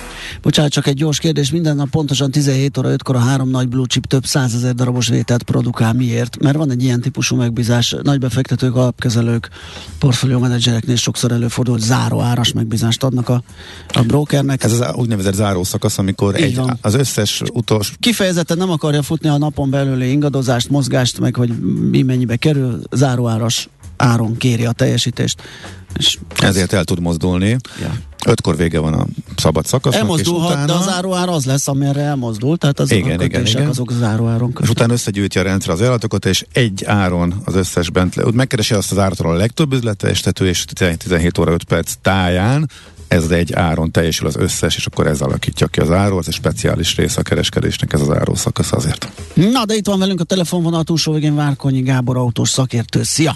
Bocsánat, csak egy gyors kérdés. Minden nap pontosan 17 óra 5-kor a három nagy blue chip több százezer darabos vételt produkál. Miért? Mert van egy ilyen típusú megbízás. Nagy befektetők, alapkezelők, portfólió menedzsereknél sokszor előfordul, hogy záró áras megbízást adnak a, a brokernek. Ez az úgynevezett záró szakasz, amikor egy, az összes utolsó... Kifejezetten nem akarja futni a napon belüli ingadozást, mozgást, meg hogy mi mennyibe kerül, záróáras áron kéri a teljesítést. És Ezért el tud mozdulni. Ja. Ötkor vége van a szabad szakasznak, Elmozdulhat, és utána... de az záróár az lesz, amire elmozdul, tehát az igen, a igen, igen. azok az áron És utána összegyűjti a rendszer az állatokat, és egy áron az összes bent, megkeresi azt az áratról a legtöbb üzletestető, és 17 óra 5 perc táján ez egy áron teljesül az összes, és akkor ez alakítja ki az áru, az egy speciális része a kereskedésnek, ez az áró szakasz azért. Na, de itt van velünk a telefonvonal túlsó végén Várkonyi Gábor autós szakértő. Szia!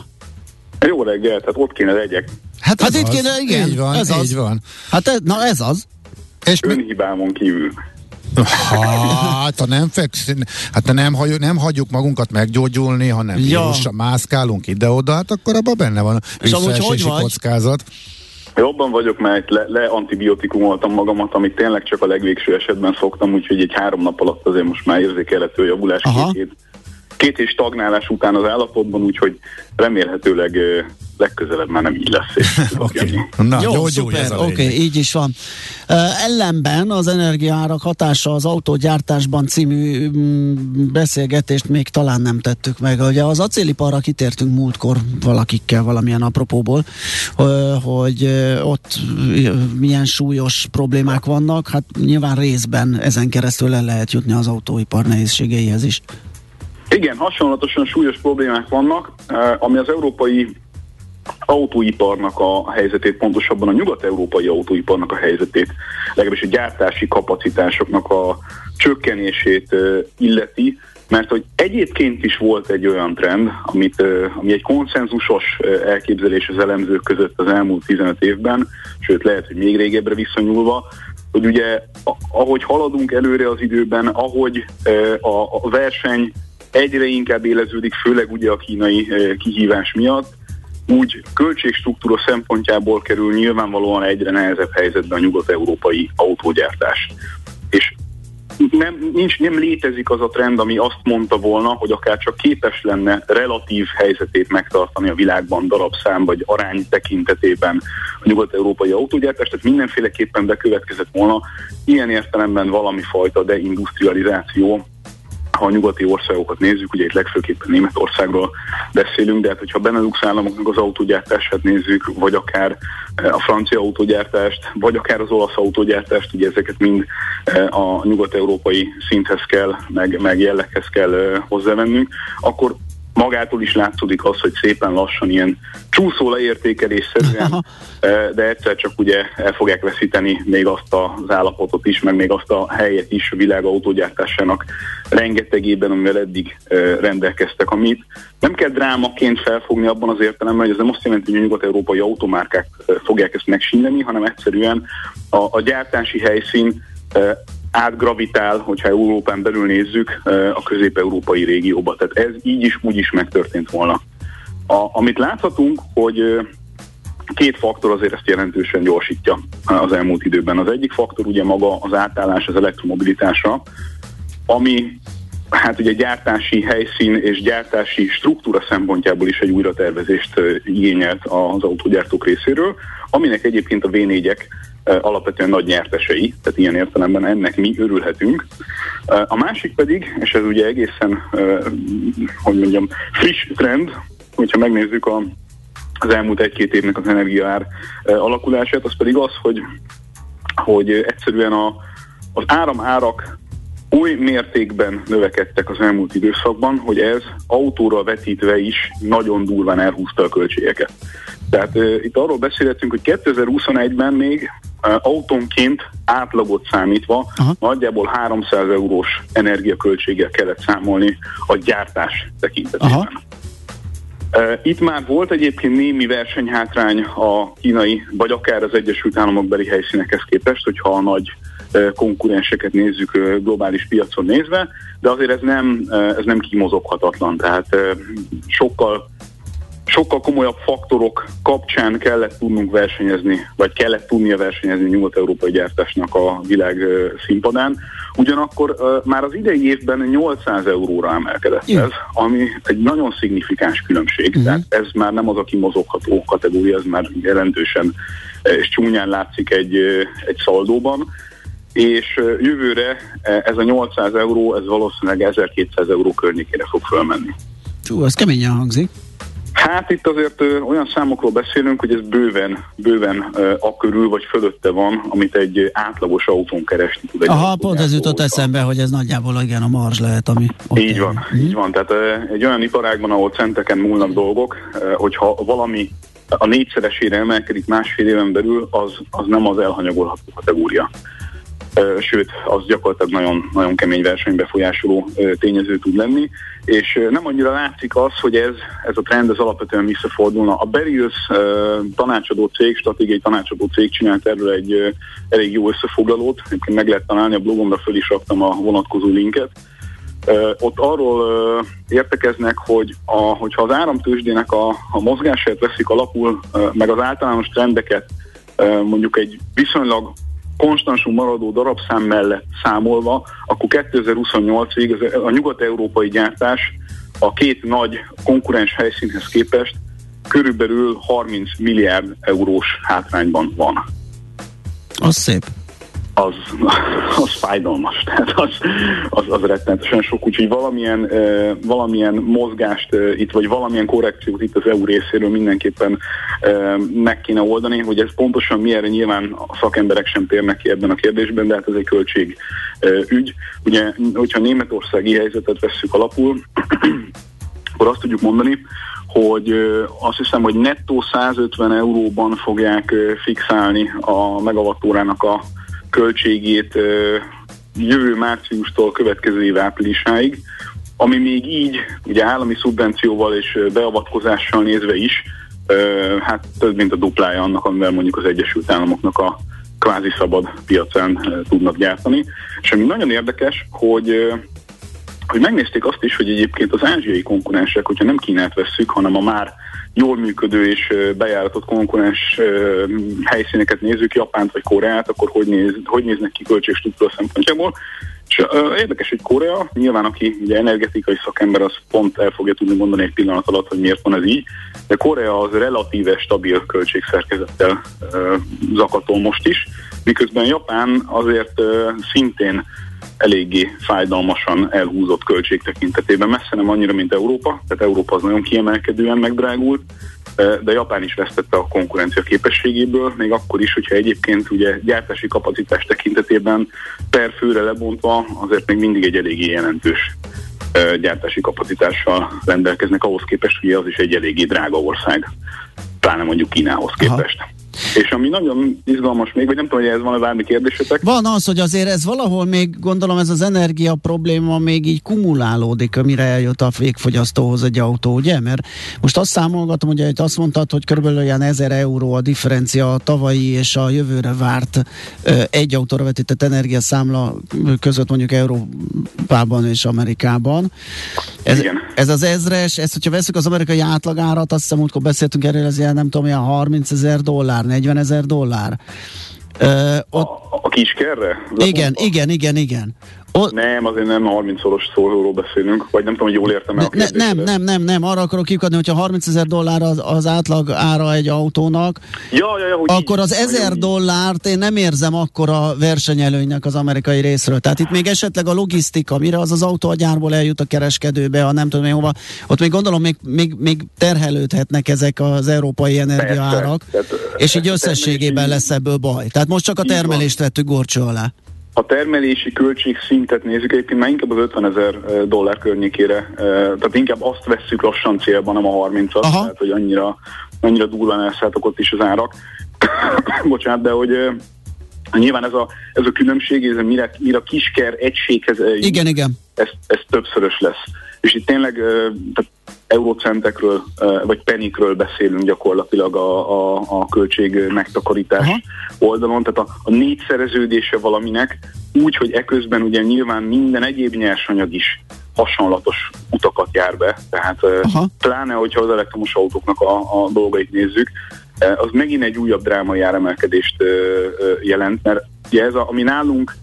Jó reggel, tehát ott kéne legyek. Hát, hát itt kéne, igen. Így van, ez így az. van. Hát ez, na ez az. És Önhibámon kívül. Hát, ha nem feksz, hát ha nem, hagy, nem hagyjuk magunkat meggyógyulni, hanem ja. vírussal mászkálunk ide-oda, hát akkor abban benne van a visszaesési kockázat. Jobban vagyok, mert le, le antibiotikumoltam magamat, amit tényleg csak a legvégső esetben szoktam, úgyhogy egy három nap alatt azért most már érzékelhető javulás két, két és stagnálás után az állapotban, úgyhogy remélhetőleg legközelebb már nem így lesz. okay. Na, jó, jó, szuper, oké, okay, így is van. Uh, ellenben az energiaárak hatása az autógyártásban című um, beszélgetést még talán nem tettük meg. Ugye az acéliparra kitértünk múltkor valakikkel valamilyen apropóból, uh, hogy uh, ott milyen súlyos problémák vannak, hát nyilván részben ezen keresztül el lehet jutni az autóipar nehézségeihez is. Igen, hasonlatosan súlyos problémák vannak, ami az európai autóiparnak a helyzetét, pontosabban a nyugat-európai autóiparnak a helyzetét, legalábbis a gyártási kapacitásoknak a csökkenését illeti, mert hogy egyébként is volt egy olyan trend, amit, ami egy konszenzusos elképzelés az elemzők között az elmúlt 15 évben, sőt lehet, hogy még régebbre visszanyúlva, hogy ugye ahogy haladunk előre az időben, ahogy a verseny egyre inkább éleződik, főleg ugye a kínai kihívás miatt, úgy költségstruktúra szempontjából kerül nyilvánvalóan egyre nehezebb helyzetben a nyugat-európai autógyártás. És nem, nincs, nem létezik az a trend, ami azt mondta volna, hogy akár csak képes lenne relatív helyzetét megtartani a világban darabszám vagy arány tekintetében a nyugat-európai autógyártás, tehát mindenféleképpen bekövetkezett volna. Ilyen értelemben valami fajta deindustrializáció ha a nyugati országokat nézzük, ugye itt legfőképpen Németországról beszélünk, de hát hogyha a Benelux államoknak az autógyártását nézzük, vagy akár eh, a francia autógyártást, vagy akár az olasz autógyártást, ugye ezeket mind eh, a nyugat-európai szinthez kell, meg, meg jelleghez kell eh, hozzávennünk, akkor magától is látszódik az, hogy szépen lassan ilyen csúszó leértékelésszerűen, de egyszer csak ugye el fogják veszíteni még azt az állapotot is, meg még azt a helyet is a világ autógyártásának rengetegében, amivel eddig rendelkeztek, amit nem kell drámaként felfogni abban az értelemben, hogy ez nem azt jelenti, hogy a nyugat-európai automárkák fogják ezt megsínleni, hanem egyszerűen a, a gyártási helyszín átgravitál, hogyha Európán belül nézzük, a közép-európai régióba. Tehát ez így is, úgy is megtörtént volna. A, amit láthatunk, hogy két faktor azért ezt jelentősen gyorsítja az elmúlt időben. Az egyik faktor ugye maga az átállás az elektromobilitásra, ami hát ugye gyártási helyszín és gyártási struktúra szempontjából is egy újratervezést igényelt az autógyártók részéről, aminek egyébként a V4-ek alapvetően nagy nyertesei, tehát ilyen értelemben ennek mi örülhetünk. A másik pedig, és ez ugye egészen, hogy mondjam, friss trend, hogyha megnézzük a, az elmúlt egy-két évnek az energiaár alakulását, az pedig az, hogy, hogy egyszerűen a, az áramárak oly mértékben növekedtek az elmúlt időszakban, hogy ez autóra vetítve is nagyon durván elhúzta a költségeket. Tehát uh, itt arról beszélhetünk, hogy 2021-ben még uh, autónként átlagot számítva Aha. nagyjából 300 eurós energiaköltséggel kellett számolni a gyártás tekintetében. Aha. Itt már volt egyébként némi versenyhátrány a kínai, vagy akár az Egyesült Államok beli helyszínekhez képest, hogyha a nagy konkurenseket nézzük globális piacon nézve, de azért ez nem, ez nem kimozoghatatlan, tehát sokkal sokkal komolyabb faktorok kapcsán kellett tudnunk versenyezni, vagy kellett tudnia versenyezni nyugat-európai gyártásnak a világ színpadán. Ugyanakkor már az idei évben 800 euróra emelkedett ez, ami egy nagyon szignifikáns különbség. Uh-huh. Tehát ez már nem az a kimozogható kategória, ez már jelentősen és csúnyán látszik egy, egy szaldóban és jövőre ez a 800 euró, ez valószínűleg 1200 euró környékére fog fölmenni. Hú, az keményen hangzik. Hát itt azért ö, olyan számokról beszélünk, hogy ez bőven, bőven ö, a körül vagy fölötte van, amit egy átlagos autón keresni tud. Egy Aha, pont ez jutott eszembe, hogy ez nagyjából igen a marzs lehet, ami ott Így van, van. így van. Tehát ö, egy olyan iparágban, ahol centeken múlnak dolgok, ö, hogyha valami a négyszeresére emelkedik másfél éven belül, az, az nem az elhanyagolható kategória sőt, az gyakorlatilag nagyon, nagyon kemény versenybefolyásoló tényező tud lenni, és nem annyira látszik az, hogy ez, ez a trend az alapvetően visszafordulna. A Berius tanácsadó cég, stratégiai tanácsadó cég csinált erről egy elég jó összefoglalót, egyébként meg lehet találni, a blogomra föl is raktam a vonatkozó linket, ott arról értekeznek, hogy a, hogyha az áramtősdének a, a mozgását veszik alapul, meg az általános trendeket mondjuk egy viszonylag konstansul maradó darabszám mellett számolva, akkor 2028-ig a nyugat-európai gyártás a két nagy konkurens helyszínhez képest körülbelül 30 milliárd eurós hátrányban van. Az szép az, az fájdalmas, tehát az, az, az rettenetesen sok, úgyhogy valamilyen, valamilyen mozgást itt, vagy valamilyen korrekciót itt az EU részéről mindenképpen meg kéne oldani, hogy ez pontosan mi erre nyilván a szakemberek sem térnek ki ebben a kérdésben, de hát ez egy költség uh, ügy. Ugye, hogyha németországi helyzetet vesszük alapul, akkor azt tudjuk mondani, hogy azt hiszem, hogy nettó 150 euróban fogják fixálni a megawattórának a költségét jövő márciustól következő év áprilisáig, ami még így, ugye állami szubvencióval és beavatkozással nézve is, hát több mint a duplája annak, amivel mondjuk az Egyesült Államoknak a kvázi szabad piacán tudnak gyártani. És ami nagyon érdekes, hogy hogy megnézték azt is, hogy egyébként az ázsiai konkurensek, hogyha nem Kínát vesszük, hanem a már jól működő és bejáratott konkurens helyszíneket nézzük, Japánt vagy Koreát, akkor hogy, néz, hogy néznek ki költségstruktúra szempontjából. És uh, érdekes, hogy Korea, nyilván aki ugye energetikai szakember, az pont el fogja tudni mondani egy pillanat alatt, hogy miért van ez így, de Korea az relatíve stabil költségszerkezettel uh, zakatol most is, miközben Japán azért szintén eléggé fájdalmasan elhúzott költség tekintetében. Messze nem annyira, mint Európa, tehát Európa az nagyon kiemelkedően megdrágult, de Japán is vesztette a konkurencia képességéből, még akkor is, hogyha egyébként ugye gyártási kapacitás tekintetében per főre lebontva azért még mindig egy eléggé jelentős gyártási kapacitással rendelkeznek ahhoz képest, hogy az is egy eléggé drága ország, pláne mondjuk Kínához képest. Aha. És ami nagyon izgalmas még, vagy nem tudom, hogy ez van-e bármi kérdésetek? Van az, hogy azért ez valahol még, gondolom ez az energia probléma még így kumulálódik, amire eljut a végfogyasztóhoz egy autó, ugye? Mert most azt számolgatom, hogy azt mondtad, hogy körülbelül olyan 1000 euró a differencia a tavalyi és a jövőre várt egy autóra vetített energiaszámla között mondjuk Európában és Amerikában. Ez, Igen. ez az ezres, ezt hogyha veszük az amerikai átlagárat, azt hiszem, amikor beszéltünk erről, ez ilyen nem tudom, ilyen 30 ezer dollár, 40 ezer dollár. Uh, ott... a, a kiskerre? Igen, igen, igen, igen. O... Nem, azért nem 30-szoros szóról beszélünk, vagy nem tudom, hogy jól értem el ne, Nem, nem, nem, nem, arra akarok kikadni, hogyha 30 ezer dollár az, az átlag ára egy autónak, ja, ja, ja, akkor az 1000 dollárt én nem érzem akkor a versenyelőnynek az amerikai részről. Tehát itt még esetleg a logisztika, mire az az autó a gyárból eljut a kereskedőbe, a nem tudom én hova, ott még gondolom még, még, még terhelődhetnek ezek az európai energiaárak, és így összességében lesz ebből baj. Tehát most csak a termelést vettük gorcső alá a termelési költség szintet nézzük, egyébként már inkább az 50 ezer dollár környékére, tehát inkább azt vesszük lassan célban, nem a 30-at, tehát hogy annyira, annyira durván elszálltak ott is az árak. Bocsánat, de hogy nyilván ez a, ez a különbség, ez a mire, mire a kisker egységhez igen, igen. Ez, ez többszörös lesz. És itt tényleg tehát eurocentekről vagy penikről beszélünk gyakorlatilag a, a, a költség megtakarítás Aha. oldalon, tehát a, a négyszereződése valaminek úgy, hogy eközben ugye nyilván minden egyéb nyersanyag is hasonlatos utakat jár be, tehát Aha. pláne, hogyha az elektromos autóknak a, a dolgait nézzük, az megint egy újabb drámai áremelkedést jelent, mert ugye ez, a, ami nálunk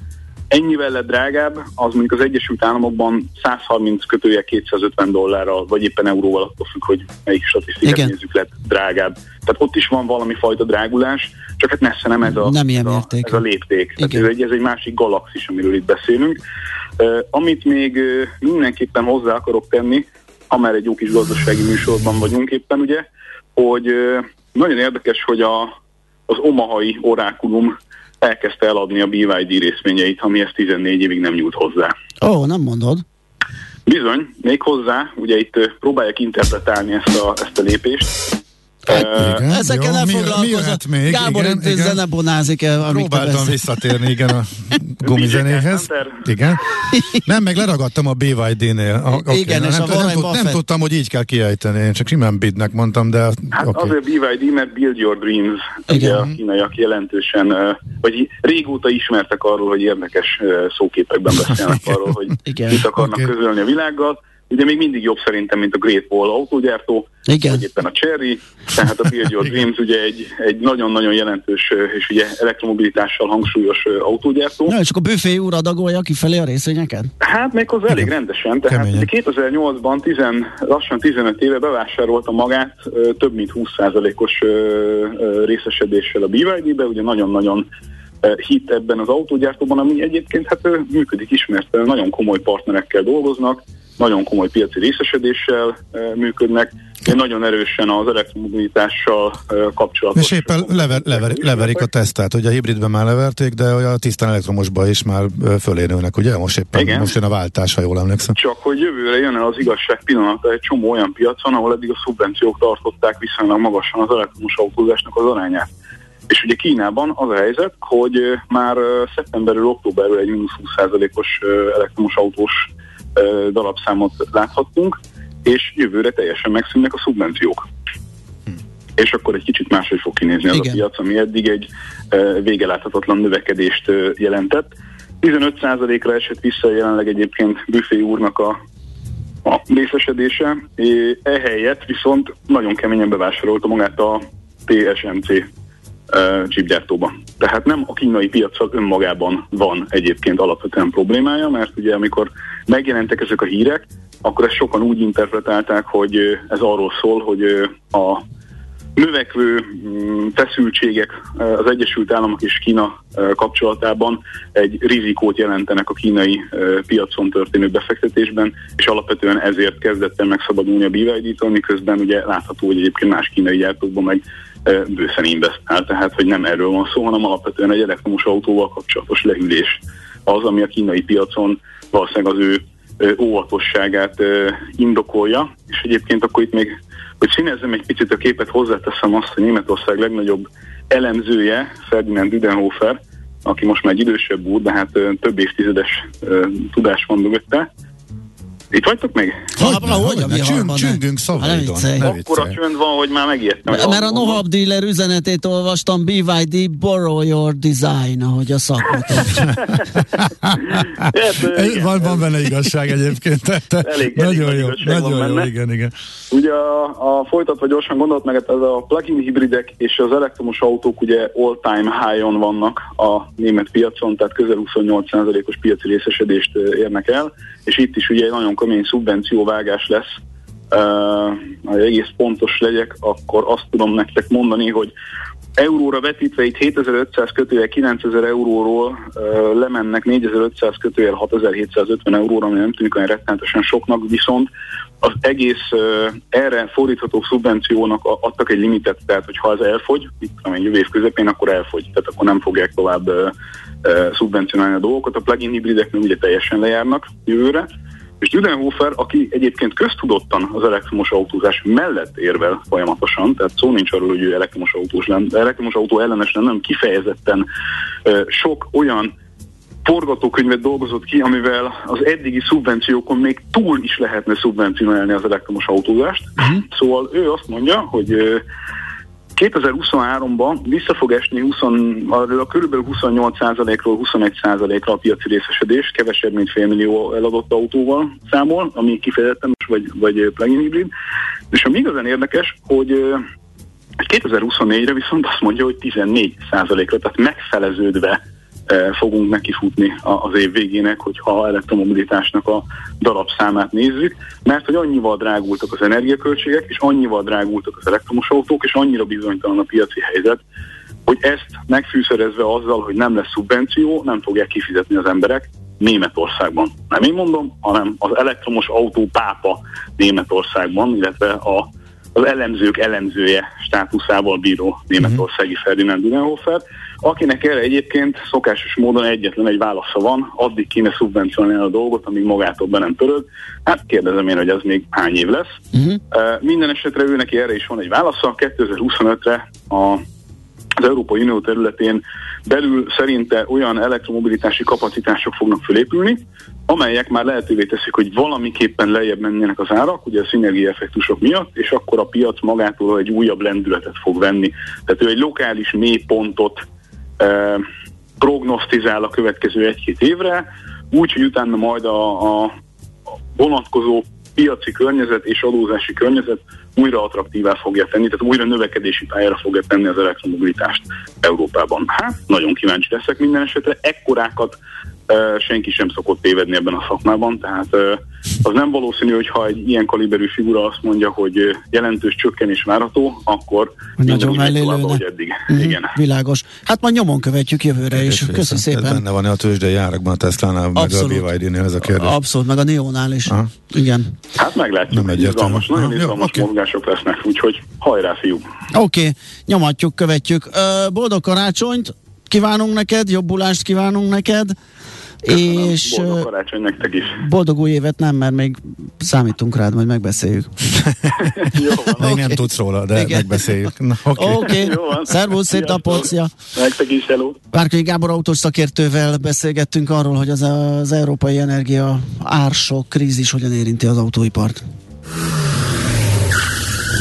ennyivel lett drágább, az mondjuk az Egyesült Államokban 130 kötője 250 dollárral, vagy éppen euróval, attól függ, hogy melyik statisztikát Igen. nézzük, lett drágább. Tehát ott is van valami fajta drágulás, csak hát messze nem ez a, nem ilyen ez, a, ez a lépték. Tehát ez egy, ez egy másik galaxis, amiről itt beszélünk. Uh, amit még uh, mindenképpen hozzá akarok tenni, ha már egy jó kis gazdasági műsorban vagyunk éppen, ugye, hogy uh, nagyon érdekes, hogy a, az omahai orákulum elkezdte eladni a BYD részvényeit, ami ezt 14 évig nem nyújt hozzá. Ó, oh, nem mondod. Bizony, még hozzá, ugye itt próbálják interpretálni ezt a, ezt a lépést, Hát, igen, Ezeken nem foglalkozott. Mi, mi Gábor igen, igen. zenebonázik el. Próbáltam visszatérni, igen, a gumizenéhez. Igen. Nem, meg leragadtam a BYD-nél. A, okay. Igen, és nem, a nem, nem, nem tudtam, hogy így kell kiejteni. Én csak simán bidnek mondtam, de... Hát okay. azért BYD, mert Build Your Dreams, igen. ugye a kínaiak jelentősen, vagy régóta ismertek arról, hogy érdekes szóképekben beszélnek arról, hogy igen. mit akarnak okay. közölni a világgal ugye még mindig jobb szerintem, mint a Great Wall autógyártó, Igen. vagy éppen a Cherry, tehát a Build Your Dreams ugye egy, egy nagyon-nagyon jelentős és ugye elektromobilitással hangsúlyos autógyártó. Na, és akkor a büfé úr adagolja kifelé a részvényeket? Hát még az elég rendesen, tehát 2008-ban 10, lassan 15 éve bevásárolta magát több mint 20%-os részesedéssel a BYD-be, ugye nagyon-nagyon hit ebben az autógyártóban, ami egyébként hát működik ismert, nagyon komoly partnerekkel dolgoznak, nagyon komoly piaci részesedéssel működnek, nagyon erősen az elektromobilitással kapcsolatos. És éppen lever, lever, leverik a tesztet, hogy a hibridben már leverték, de a tisztán elektromosban is már fölérőnek, ugye? Most éppen Igen. most jön a váltás, ha jól emlékszem. Csak hogy jövőre jön el az igazság pillanata egy csomó olyan piacon, ahol eddig a szubvenciók tartották viszonylag magasan az elektromos autózásnak az arányát. És ugye Kínában az a helyzet, hogy már szeptemberről, októberről egy 20%-os elektromos autós darabszámot láthattunk, és jövőre teljesen megszűnnek a szubvenciók. Hm. És akkor egy kicsit máshogy fog kinézni az Igen. a piac, ami eddig egy végeláthatatlan növekedést jelentett. 15%-ra esett vissza jelenleg egyébként Büfé úrnak a, a részesedése, ehelyett viszont nagyon keményen bevásárolta magát a TSMC chipgyártóba. Tehát nem a kínai piacsal önmagában van egyébként alapvetően problémája, mert ugye amikor megjelentek ezek a hírek, akkor ezt sokan úgy interpretálták, hogy ez arról szól, hogy a növekvő mm, feszültségek az Egyesült Államok és Kína kapcsolatában egy rizikót jelentenek a kínai piacon történő befektetésben, és alapvetően ezért kezdett el megszabadulni a BYD-től, miközben ugye látható, hogy egyébként más kínai gyártókban meg bőszen investál, tehát hogy nem erről van szó, hanem alapvetően egy elektromos autóval kapcsolatos lehűlés az, ami a kínai piacon valószínűleg az ő óvatosságát indokolja, és egyébként akkor itt még, hogy színezzem egy picit a képet, hozzáteszem azt, hogy Németország legnagyobb elemzője, Ferdinand Düdenhofer, aki most már egy idősebb úr, de hát több évtizedes tudás van mögötte, itt vagytok még? Ha, ha, hogy, hogy, csüng, csüngünk szavaidon. Akkor a csönd van, hogy már megijedtem. Mert a Nohab dealer üzenetét olvastam, BYD, borrow your design, ahogy a szakot. van, van benne igazság egyébként. Te, te elég, nagyon elég jó, nagyon jó, igen, igen. Ugye a, a folytatva gyorsan gondolt meg, ez a plug-in hibridek és az elektromos autók ugye all-time high-on vannak a német piacon, tehát közel 28%-os piaci részesedést érnek el, és itt is ugye egy kemény szubvencióvágás lesz, uh, egész pontos legyek, akkor azt tudom nektek mondani, hogy euróra vetítve itt 7500 kötőjel 9000 euróról uh, lemennek 4500 kötőjel 6750 euróra, ami nem tűnik olyan rettenetesen soknak, viszont az egész uh, erre fordítható szubvenciónak adtak egy limitet, tehát hogyha ez elfogy, itt amely jövő év közepén, akkor elfogy, tehát akkor nem fogják tovább uh, uh, szubvencionálni a dolgokat. A plug-in hibridek ugye teljesen lejárnak jövőre, és Düdenhofer, aki egyébként köztudottan az elektromos autózás mellett érvel folyamatosan, tehát szó nincs arról, hogy ő elektromos, autós lenne, elektromos autó ellenes lenne, nem kifejezetten sok olyan forgatókönyvet dolgozott ki, amivel az eddigi szubvenciókon még túl is lehetne szubvencionálni az elektromos autózást. Uh-huh. Szóval ő azt mondja, hogy 2023-ban vissza fog esni 20, a kb. 28%-ról 21%-ra a piaci részesedés, kevesebb, mint fél millió eladott autóval számol, ami kifejezetten vagy, vagy plug-in hibrid. És ami igazán érdekes, hogy 2024-re viszont azt mondja, hogy 14%-ra, tehát megfeleződve fogunk nekifutni az év végének, hogyha elektromobilitásnak a darabszámát nézzük, mert hogy annyival drágultak az energiaköltségek, és annyival drágultak az elektromos autók, és annyira bizonytalan a piaci helyzet, hogy ezt megfűszerezve azzal, hogy nem lesz szubvenció, nem fogják kifizetni az emberek Németországban. Nem én mondom, hanem az elektromos autó pápa Németországban, illetve a, az elemzők elemzője státuszával bíró németországi Ferdinand Dürenhofer, akinek erre egyébként szokásos módon egyetlen egy válasza van, addig kéne szubvencionálni a dolgot, amíg magától be nem töröd. Hát kérdezem én, hogy ez még hány év lesz. Uh-huh. Uh, minden esetre ő neki erre is van egy válasza. 2025-re a az Európai Unió területén belül szerinte olyan elektromobilitási kapacitások fognak fölépülni, amelyek már lehetővé teszik, hogy valamiképpen lejjebb menjenek az árak, ugye a szinergia effektusok miatt, és akkor a piac magától egy újabb lendületet fog venni. Tehát ő egy lokális mélypontot prognosztizál a következő egy-két évre, úgy, hogy utána majd a, a vonatkozó piaci környezet és adózási környezet újra attraktívá fogja tenni, tehát újra növekedési pályára fogja tenni az elektromobilitást Európában. Hát, nagyon kíváncsi leszek minden esetre. Ekkorákat senki sem szokott tévedni ebben a szakmában, tehát az nem valószínű, hogy ha egy ilyen kaliberű figura azt mondja, hogy jelentős csökkenés várható, akkor nagyon mellélőne. hogy eddig. Mm, Igen. Világos. Hát majd nyomon követjük jövőre is. Köszönöm szépen. Ez benne van a tőzsdei járakban a Tesla-nál, meg a BYD-nél ez a kérdés. Abszolút, meg a Neonál is. Aha. Igen. Hát meglátjuk. Nem izgalmas, nagyon Aha, izgalmas jó, okay. mozgások lesznek, úgyhogy hajrá, fiú. Oké, okay. nyomatjuk, követjük. Boldog karácsonyt kívánunk neked, jobbulást kívánunk neked. És boldog karácsony nektek is. Boldog új évet nem, mert még számítunk rád, majd megbeszéljük. Jó van. Még okay. nem tudsz róla, de Igen. megbeszéljük. Oké, okay. okay. szervusz, szép napot, szia. Nektek is, hello. Várkai Gábor autós szakértővel beszélgettünk arról, hogy az, az európai energia ársok, krízis hogyan érinti az autóipart.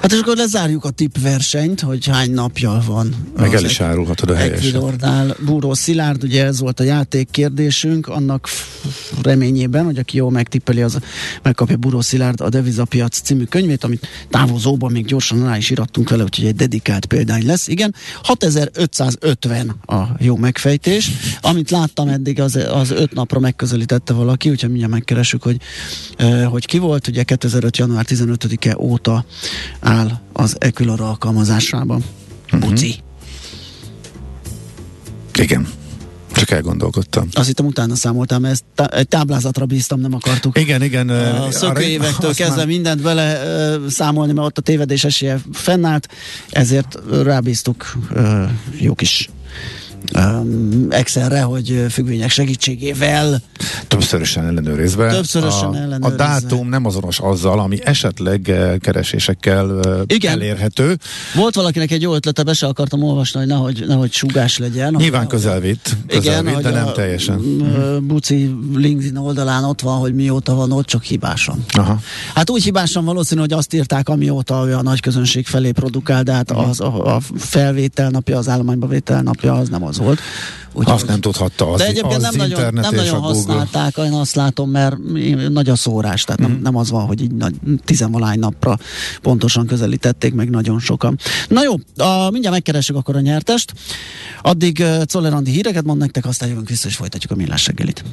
Hát és akkor lezárjuk a tippversenyt, hogy hány napja van. Meg el is árulhatod a helyesen. Búró Szilárd, ugye ez volt a játék kérdésünk, annak reményében, hogy aki jól megtippeli, az megkapja Búró Szilárd a Devizapiac című könyvét, amit távozóban még gyorsan rá is irattunk vele, úgyhogy egy dedikált példány lesz. Igen, 6550 a jó megfejtés. Amit láttam eddig, az, az öt napra megközelítette valaki, úgyhogy mindjárt megkeresük, hogy, hogy ki volt. Ugye 2005. január 15-e óta áll az Equilor alkalmazásában. Uh-huh. Buci. Igen. Csak elgondolkodtam. Azt hittem utána számoltam, ezt tá- egy táblázatra bíztam, nem akartuk. Igen, igen. A szökőévektől kezdve már... mindent bele számolni, mert ott a tévedés esélye fennállt, ezért rábíztuk uh, jó kis Excelre, hogy függvények segítségével Többszörösen ellenőrizve. Többszörösen a, ellenőrizve. A dátum nem azonos azzal, ami esetleg keresésekkel Igen. elérhető. Volt valakinek egy jó ötlete, be se akartam olvasni, hogy nehogy, nehogy sugás legyen. Nyilván Hogy- közel vitt, közel vitt, hogy de nem a, teljesen. m- Buci LinkedIn oldalán ott van, hogy mióta van ott, csak hibásan. Aha. Hát úgy hibásan valószínű, hogy azt írták, amióta ő a nagy közönség felé produkál, de hát az, a, a felvétel napja, az állományba vétel napja, az nem az volt. Úgyhogy- Azt nem tudhatta az, de egyébként az nem nagyon, internet nem nagyon használták, én azt látom, mert nagy a szórás, tehát Mhm. nem, nem az van, hogy így nagy, tizenvalány napra pontosan közelítették meg nagyon sokan. Na jó, a, mindjárt megkeressük akkor a nyertest. Addig uh, Czoller híreket mond nektek, aztán jövünk vissza és folytatjuk a millás reggelit.